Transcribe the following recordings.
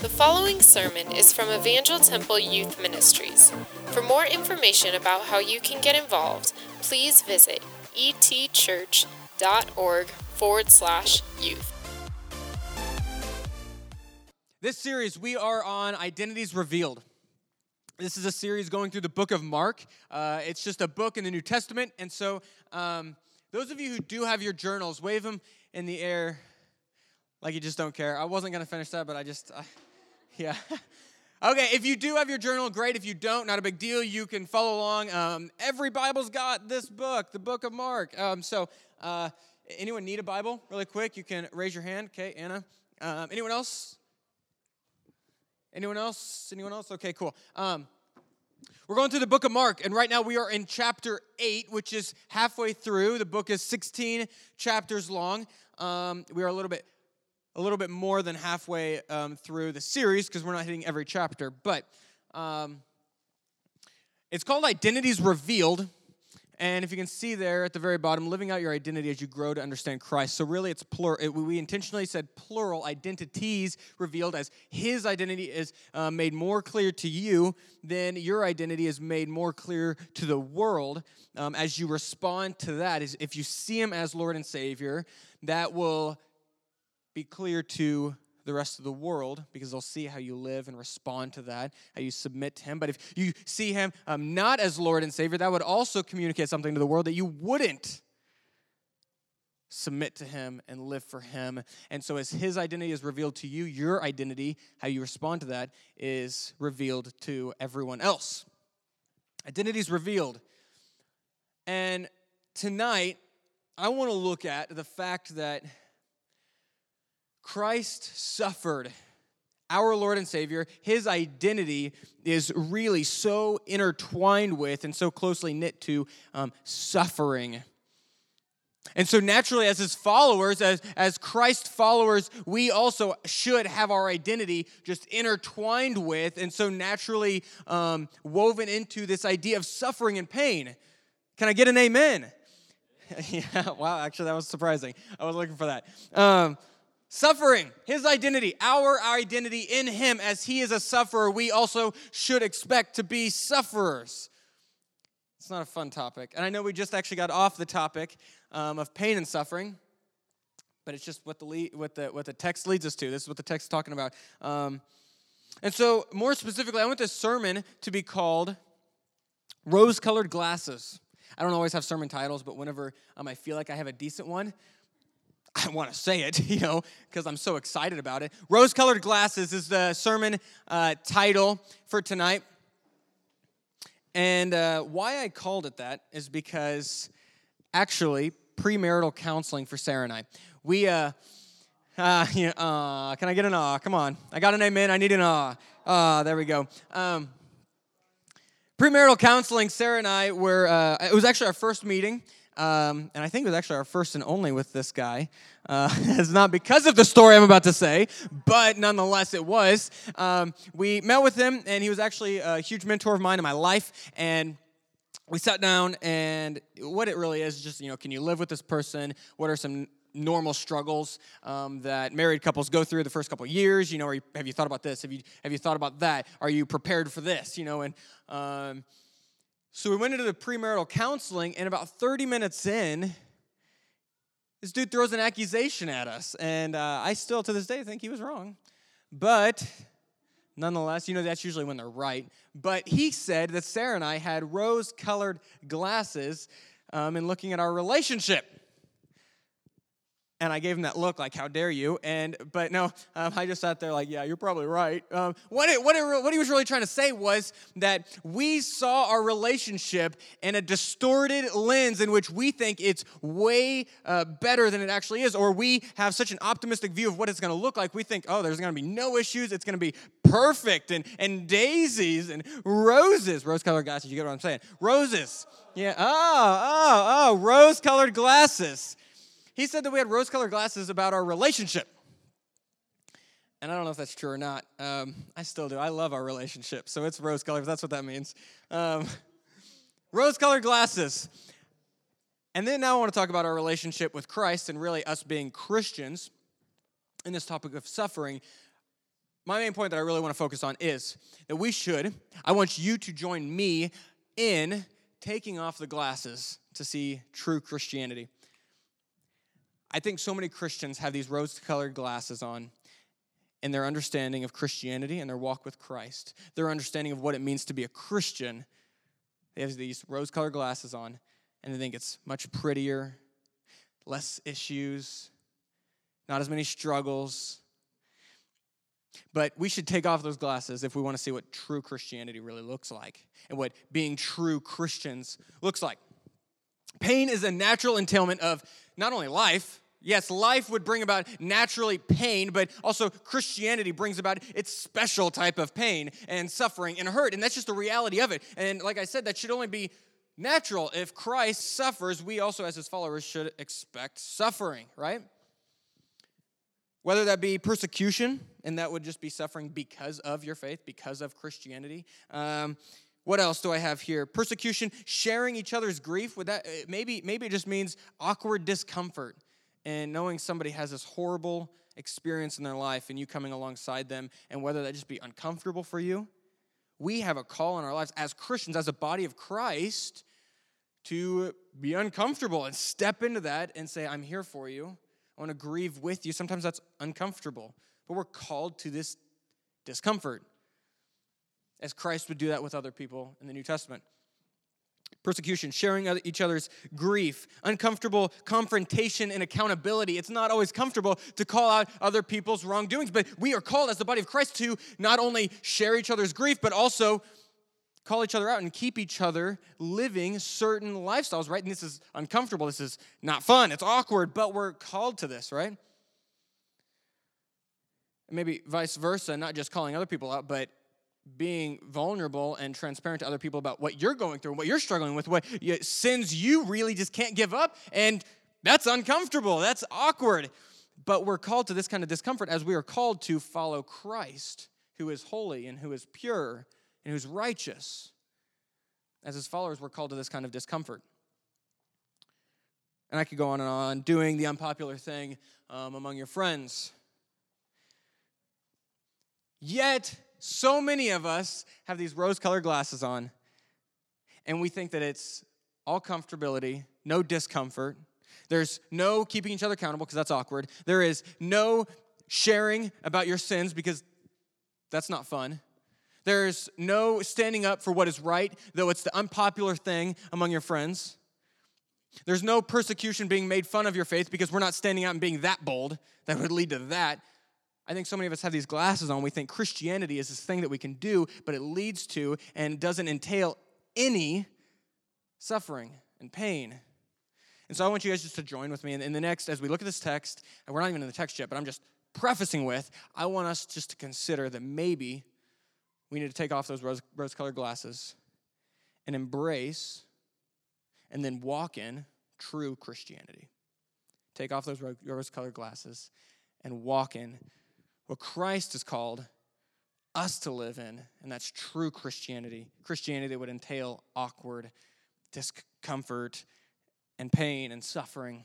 The following sermon is from Evangel Temple Youth Ministries. For more information about how you can get involved, please visit etchurch.org forward slash youth. This series, we are on Identities Revealed. This is a series going through the book of Mark. Uh, it's just a book in the New Testament. And so, um, those of you who do have your journals, wave them in the air like you just don't care. I wasn't going to finish that, but I just. Uh, yeah. okay, if you do have your journal, great. If you don't, not a big deal. You can follow along. Um, every Bible's got this book, the book of Mark. Um, so, uh, anyone need a Bible really quick? You can raise your hand. Okay, Anna. Um, anyone else? Anyone else? Anyone else? Okay, cool. Um, we're going through the book of Mark, and right now we are in chapter 8, which is halfway through. The book is 16 chapters long. Um, we are a little bit a little bit more than halfway um, through the series because we're not hitting every chapter, but um, it's called Identities Revealed. And if you can see there at the very bottom, living out your identity as you grow to understand Christ. So, really, it's plural. It, we intentionally said plural identities revealed as His identity is uh, made more clear to you, then your identity is made more clear to the world um, as you respond to that. Is if you see Him as Lord and Savior, that will be clear to the rest of the world because they'll see how you live and respond to that, how you submit to Him. But if you see Him um, not as Lord and Savior, that would also communicate something to the world that you wouldn't submit to Him and live for Him. And so, as His identity is revealed to you, your identity, how you respond to that, is revealed to everyone else. Identity is revealed. And tonight, I want to look at the fact that Christ suffered. Our Lord and Savior, his identity is really so intertwined with and so closely knit to um, suffering. And so, naturally, as his followers, as, as Christ followers, we also should have our identity just intertwined with, and so naturally um, woven into this idea of suffering and pain. Can I get an amen? yeah, wow, actually, that was surprising. I was looking for that. Um, Suffering, his identity, our identity in him, as he is a sufferer, we also should expect to be sufferers. It's not a fun topic. And I know we just actually got off the topic um, of pain and suffering, but it's just what the, lead, what, the, what the text leads us to. This is what the text is talking about. Um, and so, more specifically, I want this sermon to be called Rose Colored Glasses. I don't always have sermon titles, but whenever um, I feel like I have a decent one, I want to say it, you know, because I'm so excited about it. Rose colored glasses is the sermon uh, title for tonight. And uh, why I called it that is because actually, premarital counseling for Sarah and I. We, uh, uh, uh, can I get an ah? Come on. I got an amen. I need an ah. Ah, there we go. Um, premarital counseling, Sarah and I were, uh, it was actually our first meeting. Um, and I think it was actually our first and only with this guy. Uh, it's not because of the story I'm about to say, but nonetheless, it was. Um, we met with him, and he was actually a huge mentor of mine in my life. And we sat down, and what it really is, just you know, can you live with this person? What are some normal struggles um, that married couples go through the first couple years? You know, you, have you thought about this? Have you have you thought about that? Are you prepared for this? You know, and um, so we went into the premarital counseling, and about 30 minutes in, this dude throws an accusation at us. And uh, I still, to this day, think he was wrong. But nonetheless, you know, that's usually when they're right. But he said that Sarah and I had rose colored glasses um, in looking at our relationship and I gave him that look like, "How dare you?" And but no, um, I just sat there like, "Yeah, you're probably right." Um, what it, what it, what he was really trying to say was that we saw our relationship in a distorted lens in which we think it's way uh, better than it actually is, or we have such an optimistic view of what it's going to look like. We think, "Oh, there's going to be no issues. It's going to be perfect and and daisies and roses, rose-colored glasses." You get what I'm saying? Roses. Yeah. Oh, oh, oh, rose-colored glasses. He said that we had rose colored glasses about our relationship. And I don't know if that's true or not. Um, I still do. I love our relationship. So it's rose colored, that's what that means. Um, rose colored glasses. And then now I want to talk about our relationship with Christ and really us being Christians in this topic of suffering. my main point that I really want to focus on is that we should, I want you to join me in taking off the glasses to see true Christianity. I think so many Christians have these rose colored glasses on in their understanding of Christianity and their walk with Christ, their understanding of what it means to be a Christian. They have these rose colored glasses on and they think it's much prettier, less issues, not as many struggles. But we should take off those glasses if we want to see what true Christianity really looks like and what being true Christians looks like. Pain is a natural entailment of not only life, Yes, life would bring about naturally pain, but also Christianity brings about its special type of pain and suffering and hurt. And that's just the reality of it. And like I said, that should only be natural. If Christ suffers, we also, as his followers, should expect suffering, right? Whether that be persecution, and that would just be suffering because of your faith, because of Christianity. Um, what else do I have here? Persecution, sharing each other's grief. With that uh, maybe maybe it just means awkward discomfort and knowing somebody has this horrible experience in their life and you coming alongside them and whether that just be uncomfortable for you. We have a call in our lives as Christians, as a body of Christ, to be uncomfortable and step into that and say, I'm here for you. I want to grieve with you. Sometimes that's uncomfortable, but we're called to this discomfort as Christ would do that with other people in the New Testament. Persecution, sharing each other's grief, uncomfortable confrontation and accountability. It's not always comfortable to call out other people's wrongdoings, but we are called as the body of Christ to not only share each other's grief, but also call each other out and keep each other living certain lifestyles, right? And this is uncomfortable. This is not fun. It's awkward, but we're called to this, right? Maybe vice versa, not just calling other people out, but being vulnerable and transparent to other people about what you're going through, what you're struggling with, what sins you really just can't give up. And that's uncomfortable, that's awkward. But we're called to this kind of discomfort as we are called to follow Christ, who is holy and who is pure and who's righteous. As his followers, we're called to this kind of discomfort. And I could go on and on doing the unpopular thing um, among your friends. Yet, so many of us have these rose colored glasses on, and we think that it's all comfortability, no discomfort. There's no keeping each other accountable because that's awkward. There is no sharing about your sins because that's not fun. There's no standing up for what is right, though it's the unpopular thing among your friends. There's no persecution being made fun of your faith because we're not standing out and being that bold. That would lead to that. I think so many of us have these glasses on. We think Christianity is this thing that we can do, but it leads to and doesn't entail any suffering and pain. And so I want you guys just to join with me in, the next, as we look at this text, and we're not even in the text yet, but I'm just prefacing with, I want us just to consider that maybe we need to take off those rose colored glasses and embrace and then walk in true Christianity. Take off those rose colored glasses and walk in what Christ has called us to live in, and that's true Christianity. Christianity that would entail awkward discomfort and pain and suffering.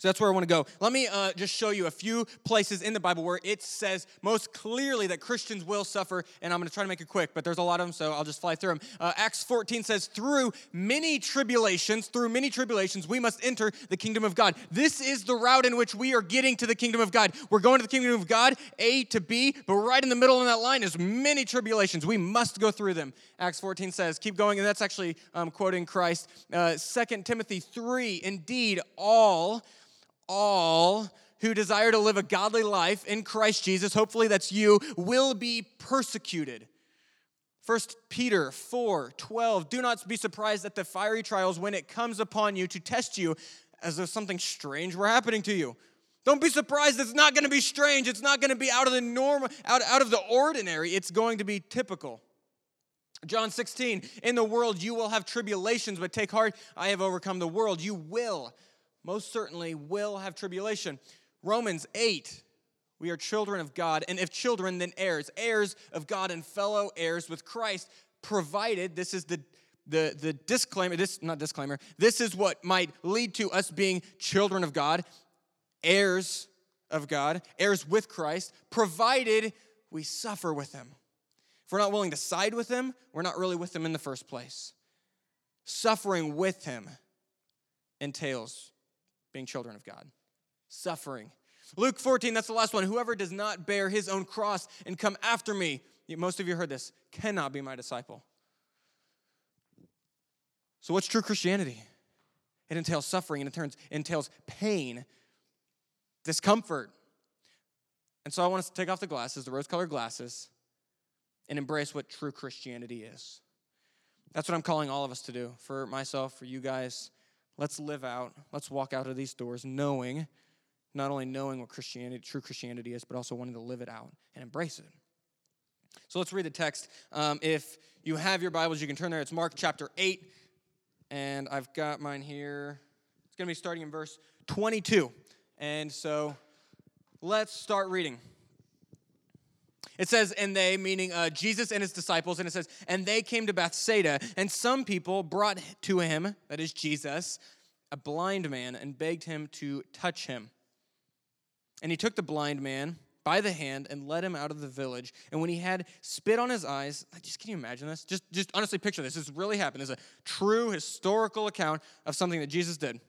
So that's where I want to go. Let me uh, just show you a few places in the Bible where it says most clearly that Christians will suffer, and I'm going to try to make it quick, but there's a lot of them, so I'll just fly through them. Uh, Acts 14 says, Through many tribulations, through many tribulations, we must enter the kingdom of God. This is the route in which we are getting to the kingdom of God. We're going to the kingdom of God, A to B, but right in the middle of that line is many tribulations. We must go through them. Acts 14 says, Keep going, and that's actually um, quoting Christ. Uh, 2 Timothy 3, Indeed, all all who desire to live a godly life in Christ Jesus, hopefully that's you, will be persecuted. 1 Peter 4 12. Do not be surprised at the fiery trials when it comes upon you to test you as though something strange were happening to you. Don't be surprised, it's not going to be strange. It's not going to be out of the norm, out, out of the ordinary. It's going to be typical. John 16, in the world you will have tribulations, but take heart, I have overcome the world. You will most certainly will have tribulation. Romans 8, we are children of God, and if children, then heirs, heirs of God and fellow heirs with Christ, provided, this is the the, the disclaimer, this not disclaimer, this is what might lead to us being children of God, heirs of God, heirs with Christ, provided we suffer with him. If we're not willing to side with him, we're not really with him in the first place. Suffering with him entails being children of God. Suffering. Luke 14, that's the last one. Whoever does not bear his own cross and come after me, most of you heard this, cannot be my disciple. So, what's true Christianity? It entails suffering, and it turns entails pain, discomfort. And so, I want us to take off the glasses, the rose colored glasses, and embrace what true Christianity is. That's what I'm calling all of us to do. For myself, for you guys, let's live out, let's walk out of these doors knowing, not only knowing what Christianity, true Christianity is, but also wanting to live it out and embrace it. So let's read the text. Um, if you have your Bibles, you can turn there. It's Mark chapter 8 and I've got mine here. It's going to be starting in verse 22. And so let's start reading. It says, and they, meaning uh, Jesus and his disciples, and it says, and they came to Bethsaida, and some people brought to him, that is Jesus, a blind man, and begged him to touch him. And he took the blind man by the hand and led him out of the village. And when he had spit on his eyes, just can you imagine this? Just, just honestly picture this. This really happened. It's a true historical account of something that Jesus did.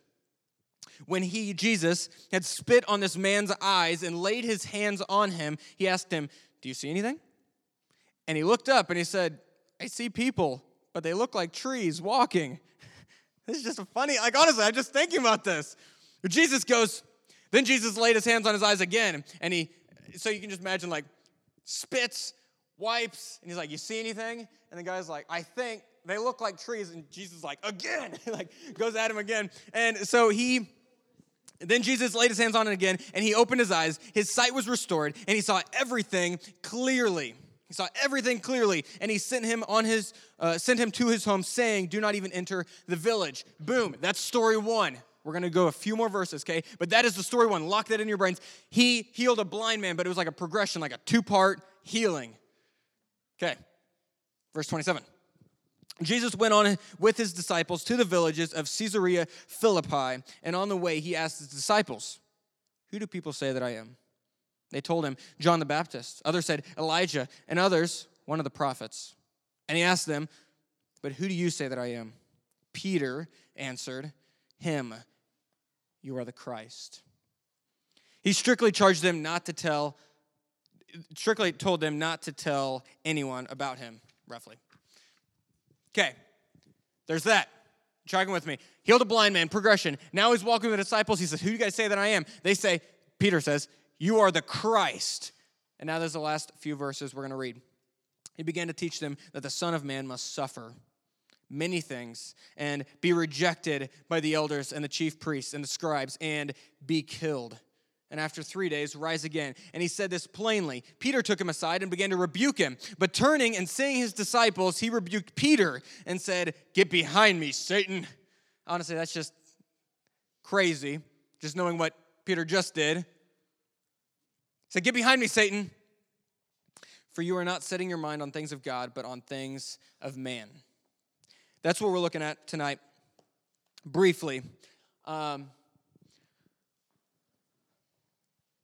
When he, Jesus, had spit on this man's eyes and laid his hands on him, he asked him, Do you see anything? And he looked up and he said, I see people, but they look like trees walking. This is just a funny, like honestly, I'm just thinking about this. Jesus goes, then Jesus laid his hands on his eyes again, and he so you can just imagine like spits, wipes, and he's like, You see anything? And the guy's like, I think they look like trees. And Jesus like, Again, like goes at him again. And so he then Jesus laid his hands on it again, and he opened his eyes. His sight was restored, and he saw everything clearly. He saw everything clearly, and he sent him on his uh, sent him to his home, saying, "Do not even enter the village." Boom. That's story one. We're to go a few more verses, okay? But that is the story one. Lock that in your brains. He healed a blind man, but it was like a progression, like a two part healing. Okay, verse 27. Jesus went on with his disciples to the villages of Caesarea Philippi, and on the way he asked his disciples, Who do people say that I am? They told him, John the Baptist. Others said, Elijah, and others, one of the prophets. And he asked them, But who do you say that I am? Peter answered him, you are the Christ. He strictly charged them not to tell, strictly told them not to tell anyone about him, roughly. Okay, there's that. Tracking with me. Healed a blind man, progression. Now he's walking with the disciples. He says, Who do you guys say that I am? They say, Peter says, You are the Christ. And now there's the last few verses we're going to read. He began to teach them that the Son of Man must suffer many things and be rejected by the elders and the chief priests and the scribes and be killed. And after three days, rise again. And he said this plainly. Peter took him aside and began to rebuke him. But turning and seeing his disciples, he rebuked Peter and said, Get behind me, Satan. Honestly, that's just crazy, just knowing what Peter just did. He said, Get behind me, Satan. For you are not setting your mind on things of God, but on things of man. That's what we're looking at tonight, briefly. Um,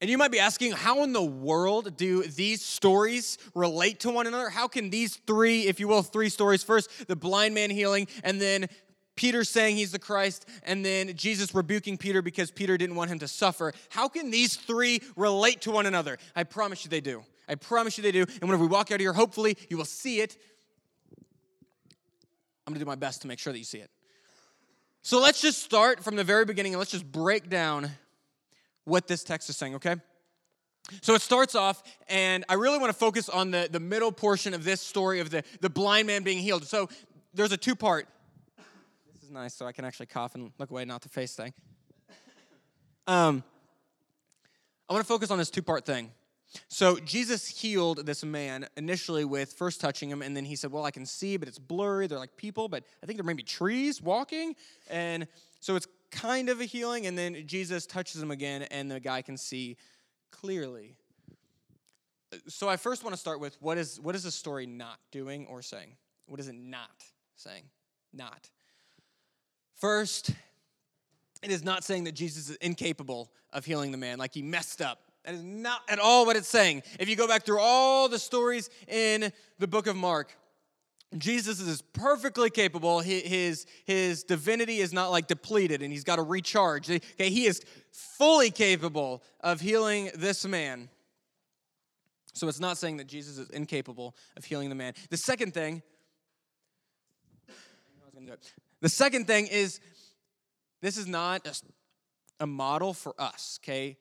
and you might be asking, how in the world do these stories relate to one another? How can these three, if you will, three stories first, the blind man healing, and then Peter saying he's the Christ, and then Jesus rebuking Peter because Peter didn't want him to suffer. How can these three relate to one another? I promise you they do. I promise you they do. And whenever we walk out of here, hopefully you will see it I'm gonna do my best to make sure that you see it. So let's just start from the very beginning and let's just break down what this text is saying, okay? So it starts off, and I really want to focus on the, the middle portion of this story of the, the blind man being healed. So there's a two part. This is nice, so I can actually cough and look away, not the face thing. Um, I want to focus on this two part thing. So Jesus healed this man initially with first touching him, and then he said, Well, I can see, but it's blurry. They're like people, but I think there may be trees walking. And so it's kind of a healing, and then Jesus touches him again, and the guy can see clearly. So I first want to start with what is what is the story not doing or saying? What is it not saying? Not. First, it is not saying that Jesus is incapable of healing the man, like he messed up That is not at all what it's saying. If you go back through all the stories in the book of Mark, Jesus is perfectly capable. His, his divinity is not like depleted and he's got to recharge. Okay, he is fully capable of healing this man. So it's not saying that Jesus is incapable of healing the man. The second thing, the second thing is this is not a, a model for us, okay?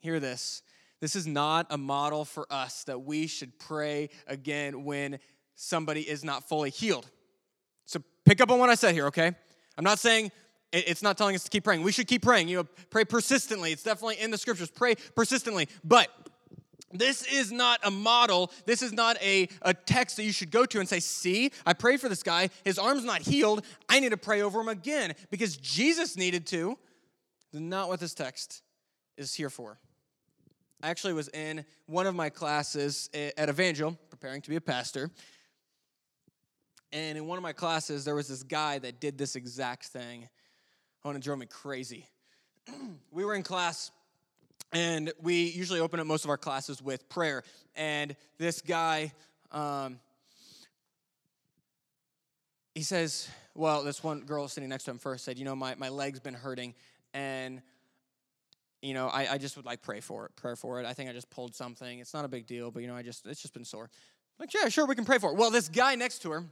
Hear this. This is not a model for us that we should pray again when somebody is not fully healed. So pick up on what I said here, okay? I'm not saying it's not telling us to keep praying. We should keep praying. You know, pray persistently. It's definitely in the scriptures. Pray persistently. But this is not a model. This is not a, a text that you should go to and say, See, I prayed for this guy. His arm's not healed. I need to pray over him again because Jesus needed to. Not what this text is here for. I actually was in one of my classes eh, at Evangel, preparing to be a pastor, and in one of my classes, there was this guy that did this exact thing. Oh, and it drove me crazy. we were in class, and we usually open up most of our classes with prayer. And this guy, um, he says, well, this one girl sitting next to him first said, you know, my, my leg's been hurting, and you know, I, I just would like pray for it, prayer for it. I think I just pulled something. It's not a big deal, but you know, I just it's just been sore. Like, yeah, sure, we can pray for it. Well, this guy next to her,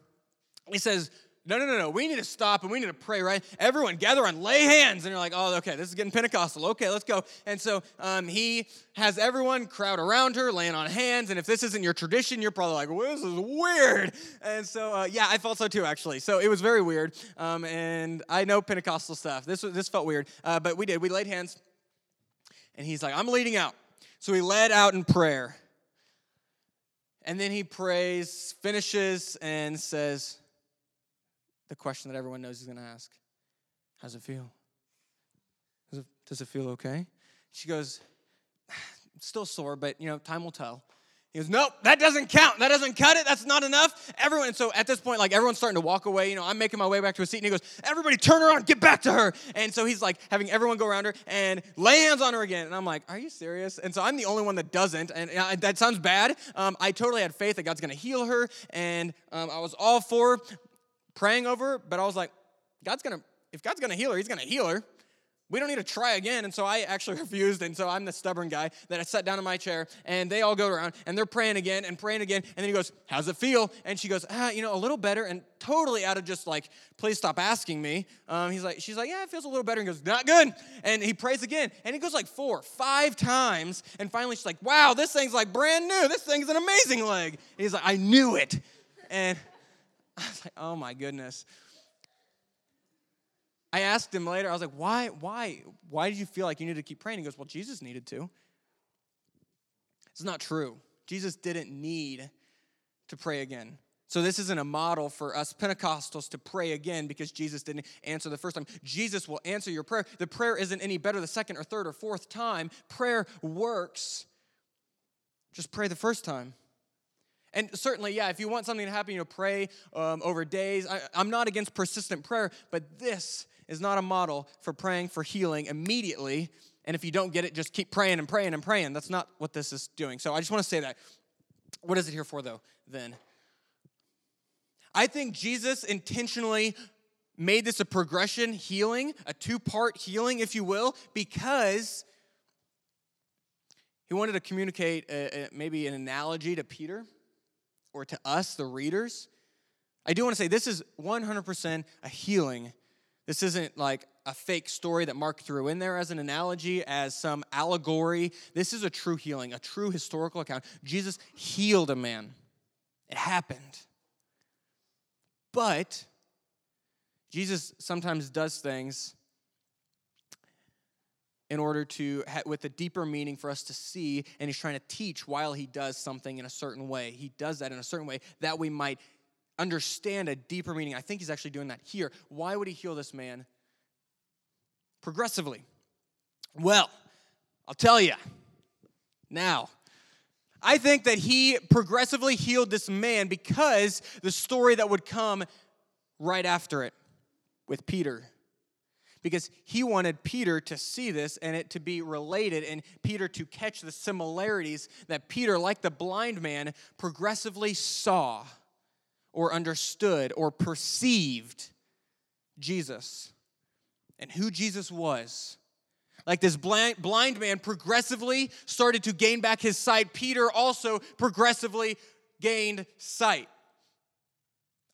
he says, no, no, no, no. We need to stop and we need to pray, right? Everyone gather and lay hands. And you're like, oh, okay, this is getting Pentecostal. Okay, let's go. And so um, he has everyone crowd around her, laying on hands. And if this isn't your tradition, you're probably like, well, this is weird. And so, uh, yeah, I felt so too, actually. So it was very weird. Um, and I know Pentecostal stuff. This, this felt weird. Uh, but we did. We laid hands. And he's like, I'm leading out. So he led out in prayer. And then he prays, finishes, and says, the question that everyone knows he's going to ask How's it feel? Does it, does it feel okay? She goes, Still sore, but you know, time will tell. He goes, Nope, that doesn't count. That doesn't cut it. That's not enough. Everyone, and so at this point, like everyone's starting to walk away. You know, I'm making my way back to a seat, and he goes, Everybody turn around, get back to her. And so he's like having everyone go around her and lay hands on her again. And I'm like, Are you serious? And so I'm the only one that doesn't. And uh, that sounds bad. Um, I totally had faith that God's gonna heal her, and um, I was all for praying over her, but I was like, God's gonna, if God's gonna heal her, He's gonna heal her. We don't need to try again. And so I actually refused. And so I'm the stubborn guy that I sat down in my chair and they all go around and they're praying again and praying again. And then he goes, How's it feel? And she goes, Ah, you know, a little better. And totally out of just like, Please stop asking me. Um, he's like, She's like, Yeah, it feels a little better. And goes, Not good. And he prays again. And he goes like four, five times. And finally she's like, Wow, this thing's like brand new. This thing's an amazing leg. And he's like, I knew it. And I was like, oh my goodness. I asked him later, I was like, why, why, why did you feel like you needed to keep praying? He goes, well, Jesus needed to. It's not true. Jesus didn't need to pray again. So this isn't a model for us Pentecostals to pray again because Jesus didn't answer the first time. Jesus will answer your prayer. The prayer isn't any better the second or third or fourth time. Prayer works. Just pray the first time. And certainly, yeah, if you want something to happen, you know, pray um, over days. I, I'm not against persistent prayer, but this is not a model for praying for healing immediately. And if you don't get it, just keep praying and praying and praying. That's not what this is doing. So I just want to say that. What is it here for, though, then? I think Jesus intentionally made this a progression healing, a two part healing, if you will, because he wanted to communicate a, a, maybe an analogy to Peter or to us, the readers. I do want to say this is 100% a healing. This isn't like a fake story that Mark threw in there as an analogy, as some allegory. This is a true healing, a true historical account. Jesus healed a man, it happened. But Jesus sometimes does things in order to with a deeper meaning for us to see and he's trying to teach while he does something in a certain way. He does that in a certain way that we might understand a deeper meaning. I think he's actually doing that here. Why would he heal this man? Progressively. Well i'll tell you now i think that he progressively healed this man because the story that would come right after it with peter because he wanted Peter to see this and it to be related and Peter to catch the similarities that Peter, like the blind man, progressively saw or understood or perceived Jesus and who Jesus was. Like this blind, blind man progressively started to gain back his sight, Peter also progressively gained sight.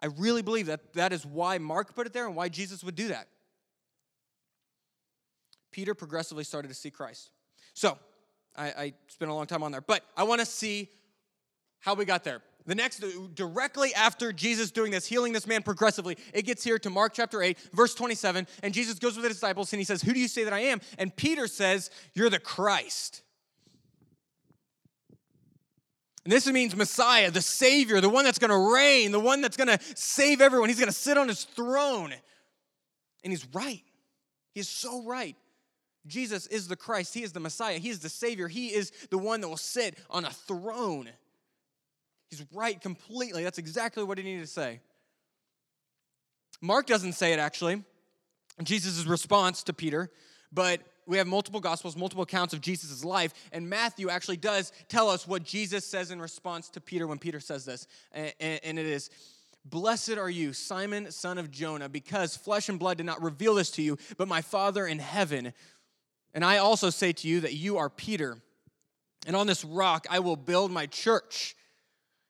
I really believe that that is why Mark put it there and why Jesus would do that. Peter progressively started to see Christ. So, I, I spent a long time on there, but I want to see how we got there. The next, directly after Jesus doing this, healing this man progressively, it gets here to Mark chapter 8, verse 27, and Jesus goes with the disciples and he says, Who do you say that I am? And Peter says, You're the Christ. And this means Messiah, the Savior, the one that's going to reign, the one that's going to save everyone. He's going to sit on his throne. And he's right. He's so right. Jesus is the Christ. He is the Messiah. He is the Savior. He is the one that will sit on a throne. He's right completely. That's exactly what he needed to say. Mark doesn't say it actually. Jesus' response to Peter, but we have multiple gospels, multiple accounts of Jesus' life, and Matthew actually does tell us what Jesus says in response to Peter when Peter says this. And it is, Blessed are you, Simon, son of Jonah, because flesh and blood did not reveal this to you, but my Father in heaven. And I also say to you that you are Peter, and on this rock I will build my church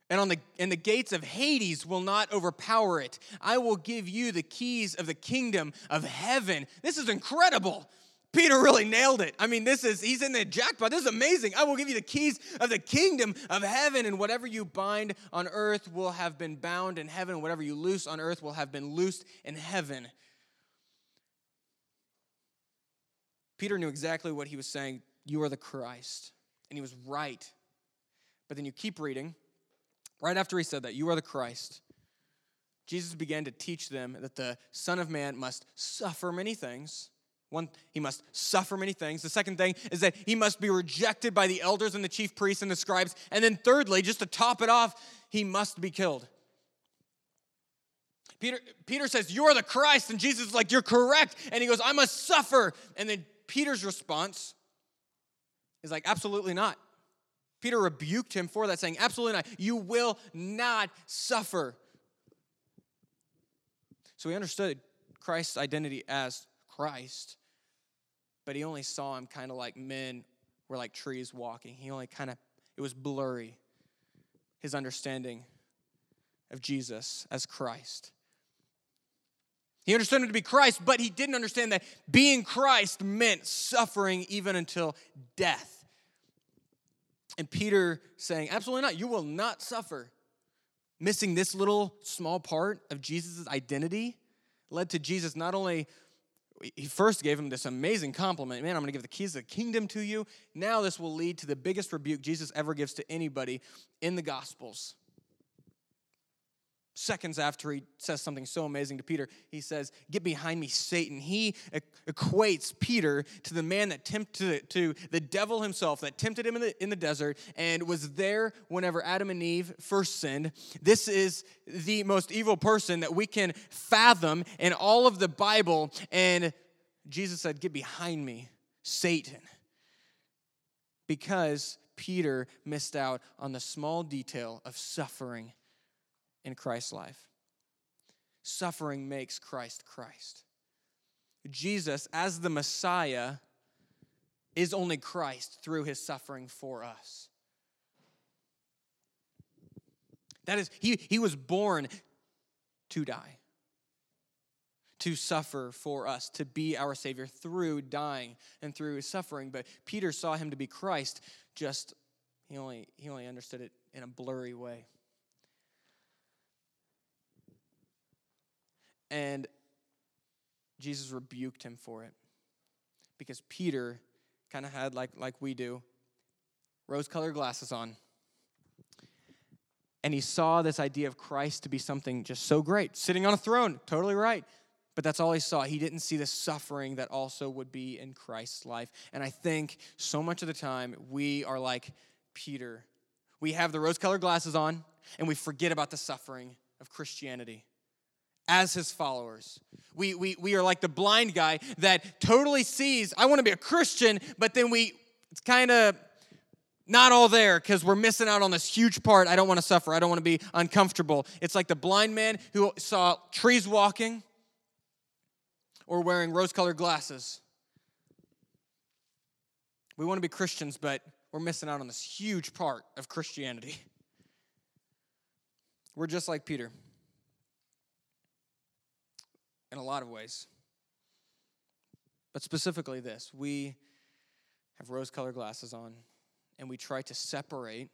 and on the and the gates of Hades will not overpower it. I will give you the keys of the kingdom of heaven. This is incredible. Peter really nailed it. I mean, this is, he's in the jackpot. This is amazing. I will give you the keys of the kingdom of heaven, and whatever you bind on earth will have been bound in heaven, and whatever you loose on earth will have been loosed in heaven. Peter knew exactly what he was saying. You are the Christ. And he was right. But then you keep reading, Right after he said that, you are the Christ, Jesus began to teach them that the Son of Man must suffer many things. One, he must suffer many things. The second thing is that he must be rejected by the elders and the chief priests and the scribes. And then, thirdly, just to top it off, he must be killed. Peter, Peter says, You are the Christ. And Jesus is like, You're correct. And he goes, I must suffer. And then Peter's response is like, Absolutely not. Peter rebuked him for that, saying, Absolutely not. You will not suffer. So he understood Christ's identity as Christ, but he only saw him kind of like men were like trees walking. He only kind of, it was blurry, his understanding of Jesus as Christ. He understood him to be Christ, but he didn't understand that being Christ meant suffering even until death. And Peter saying, Absolutely not, you will not suffer. Missing this little small part of Jesus' identity led to Jesus not only, he first gave him this amazing compliment man, I'm gonna give the keys of the kingdom to you. Now, this will lead to the biggest rebuke Jesus ever gives to anybody in the Gospels seconds after he says something so amazing to Peter, he says, Get behind me, Satan. He equates Peter to the man that tempted, to the devil himself, that tempted him in the, in the desert and was there whenever Adam and Eve first sinned. This is the most evil person that we can fathom in all of the Bible. And Jesus said, Get behind me, Satan. Because Peter missed out on the small detail of suffering in Christ's life. Suffering makes Christ Christ. Jesus, as the Messiah, is only Christ through his suffering for us. That is, he, he was born to die, to suffer for us, to be our Savior through dying and through his suffering. But Peter saw him to be Christ, just he only, he only understood it in a blurry way. And Jesus rebuked him for it because Peter kind of had, like, like we do, rose colored glasses on. And he saw this idea of Christ to be something just so great, sitting on a throne, totally right. But that's all he saw. He didn't see the suffering that also would be in Christ's life. And I think so much of the time we are like Peter. We have the rose colored glasses on and we forget about the suffering of Christianity as his followers. We, we, we are like the blind guy that totally sees, I want to be a Christian, but then we, it's kind of not all there because we're missing out on this huge part. I don't want to suffer. I don't want to be uncomfortable. It's like the blind man who saw trees walking or wearing rose colored glasses. We want to be Christians, but we're missing out on this huge part of Christianity. We're just like Peter in a lot of ways. But specifically, this we have rose colored glasses on and we try to separate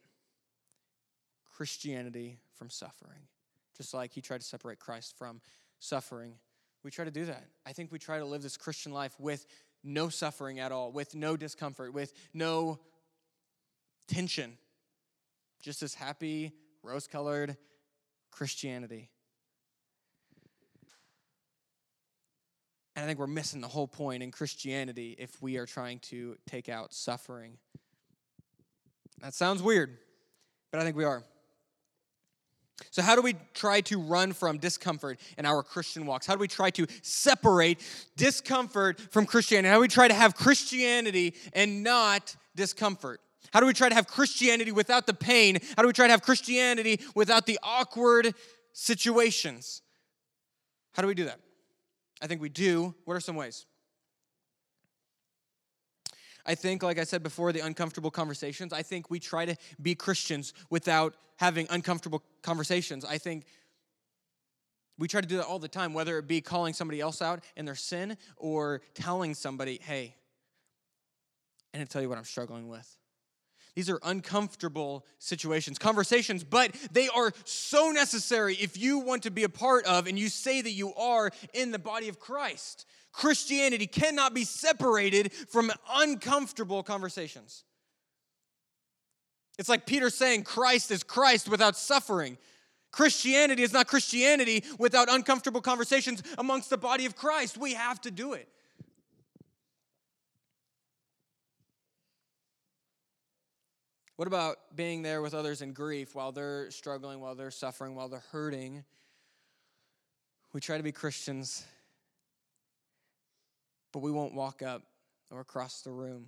Christianity from suffering. Just like he tried to separate Christ from suffering. We try to do that. I think we try to live this Christian life with no suffering at all, with no discomfort, with no tension. Just this happy, rose colored Christianity. And I think we're missing the whole point in Christianity if we are trying to take out suffering. That sounds weird, but I think we are. So, how do we try to run from discomfort in our Christian walks? How do we try to separate discomfort from Christianity? How do we try to have Christianity and not discomfort? How do we try to have Christianity without the pain? How do we try to have Christianity without the awkward situations? How do we do that? I think we do. What are some ways? I think, like I said before, the uncomfortable conversations. I think we try to be Christians without having uncomfortable conversations. I think we try to do that all the time, whether it be calling somebody else out in their sin or telling somebody, hey, and I didn't tell you what I'm struggling with. These are uncomfortable situations, conversations, but they are so necessary if you want to be a part of and you say that you are in the body of Christ. Christianity cannot be separated from uncomfortable conversations. It's like Peter saying Christ is Christ without suffering. Christianity is not Christianity without uncomfortable conversations amongst the body of Christ. We have to do it. What about being there with others in grief while they're struggling, while they're suffering, while they're hurting? We try to be Christians but we won't walk up or across the room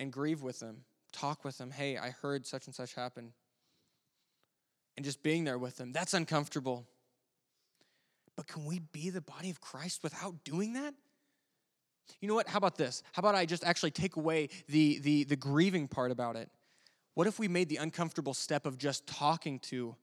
and grieve with them, talk with them. Hey, I heard such and such happen. And just being there with them, that's uncomfortable. But can we be the body of Christ without doing that? You know what? How about this? How about I just actually take away the, the, the grieving part about it? What if we made the uncomfortable step of just talking to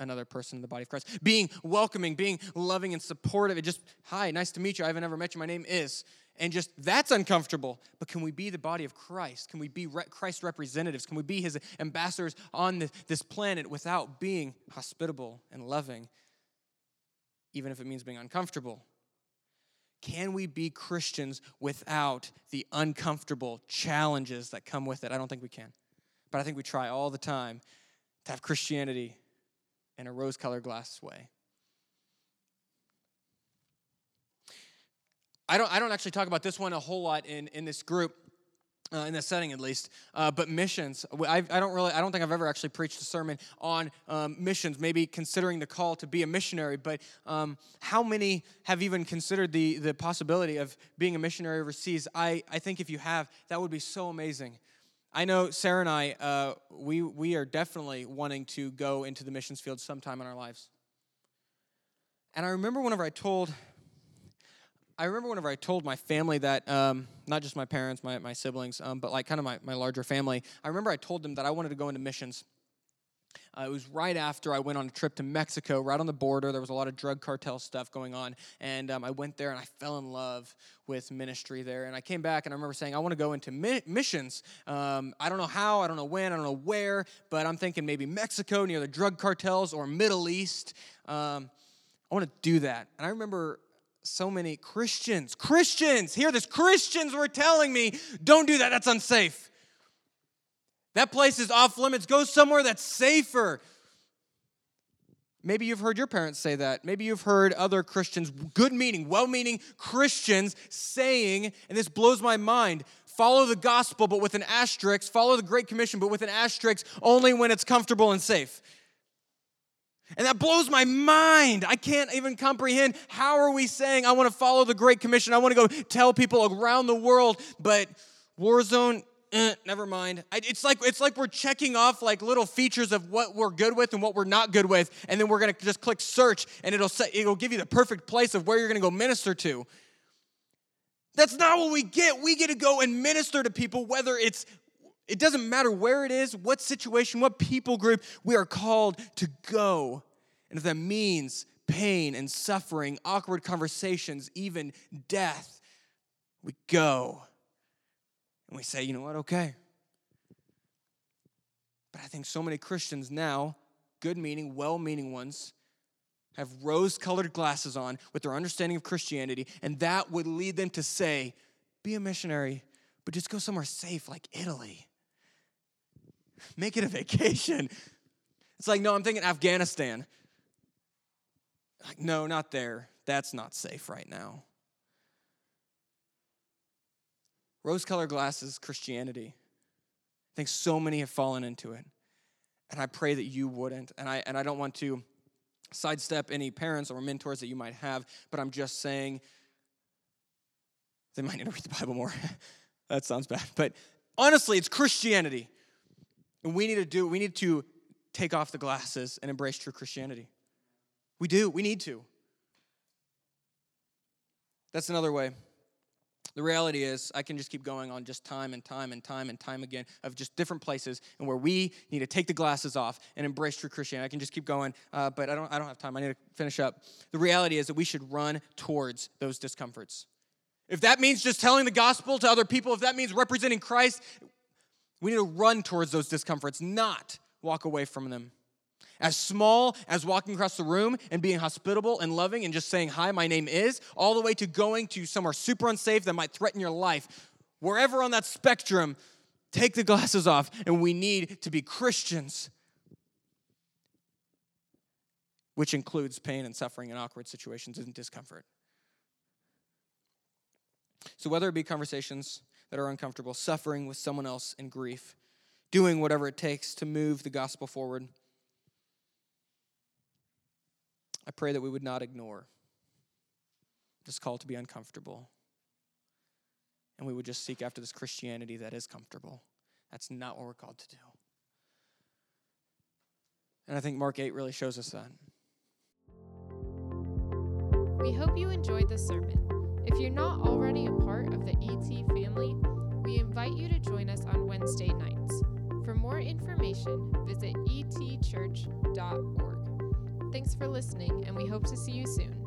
another person in the body of Christ. Being welcoming, being loving and supportive. It just, hi, nice to meet you. I haven't ever met you. My name is. And just that's uncomfortable. But can we be the body of Christ? Can we be re- Christ representatives? Can we be his ambassadors on the, this planet without being hospitable and loving, even if it means being uncomfortable? Can we be Christians without the uncomfortable challenges that come with it? I don't think we can. But I think we try all the time to have Christianity in a rose colored glass way. I don't, I don't actually talk about this one a whole lot in, in this group. Uh, in this setting at least uh, but missions I, I don't really i don't think i've ever actually preached a sermon on um, missions maybe considering the call to be a missionary but um, how many have even considered the, the possibility of being a missionary overseas I, I think if you have that would be so amazing I know Sarah and I, uh, we, we are definitely wanting to go into the missions field sometime in our lives. And I remember whenever I told, I remember whenever I told my family that, um, not just my parents, my, my siblings, um, but like kind of my, my larger family, I remember I told them that I wanted to go into missions. Uh, it was right after I went on a trip to Mexico, right on the border. There was a lot of drug cartel stuff going on. And um, I went there and I fell in love with ministry there. And I came back and I remember saying, I want to go into mi- missions. Um, I don't know how, I don't know when, I don't know where, but I'm thinking maybe Mexico near the drug cartels or Middle East. Um, I want to do that. And I remember so many Christians, Christians, hear this, Christians were telling me, don't do that, that's unsafe. That place is off limits. Go somewhere that's safer. Maybe you've heard your parents say that. Maybe you've heard other Christians, good meaning, well meaning Christians saying, and this blows my mind follow the gospel, but with an asterisk, follow the Great Commission, but with an asterisk only when it's comfortable and safe. And that blows my mind. I can't even comprehend how are we saying I want to follow the Great Commission. I want to go tell people around the world, but Warzone eh, never mind. It's like it's like we're checking off like little features of what we're good with and what we're not good with, and then we're gonna just click search, and it'll say, it'll give you the perfect place of where you're gonna go minister to. That's not what we get. We get to go and minister to people, whether it's it doesn't matter where it is, what situation, what people group, we are called to go. And if that means pain and suffering, awkward conversations, even death, we go. And we say, you know what, okay. But I think so many Christians now, good meaning, well meaning ones, have rose colored glasses on with their understanding of Christianity, and that would lead them to say, be a missionary, but just go somewhere safe like Italy. Make it a vacation. It's like, no, I'm thinking Afghanistan. Like, no, not there. That's not safe right now. Rose colored glasses, Christianity. I think so many have fallen into it. And I pray that you wouldn't. And I, and I don't want to sidestep any parents or mentors that you might have, but I'm just saying they might need to read the Bible more. that sounds bad. But honestly, it's Christianity. And we need to do, we need to take off the glasses and embrace true Christianity. We do, we need to. That's another way. The reality is, I can just keep going on just time and time and time and time again of just different places and where we need to take the glasses off and embrace true Christianity. I can just keep going, uh, but I don't, I don't have time. I need to finish up. The reality is that we should run towards those discomforts. If that means just telling the gospel to other people, if that means representing Christ, we need to run towards those discomforts, not walk away from them. As small as walking across the room and being hospitable and loving and just saying, Hi, my name is, all the way to going to somewhere super unsafe that might threaten your life. Wherever on that spectrum, take the glasses off, and we need to be Christians, which includes pain and suffering and awkward situations and discomfort. So, whether it be conversations that are uncomfortable, suffering with someone else in grief, doing whatever it takes to move the gospel forward, I pray that we would not ignore this call to be uncomfortable. And we would just seek after this Christianity that is comfortable. That's not what we're called to do. And I think Mark 8 really shows us that. We hope you enjoyed this sermon. If you're not already a part of the ET family, we invite you to join us on Wednesday nights. For more information, visit etchurch.org. Thanks for listening, and we hope to see you soon.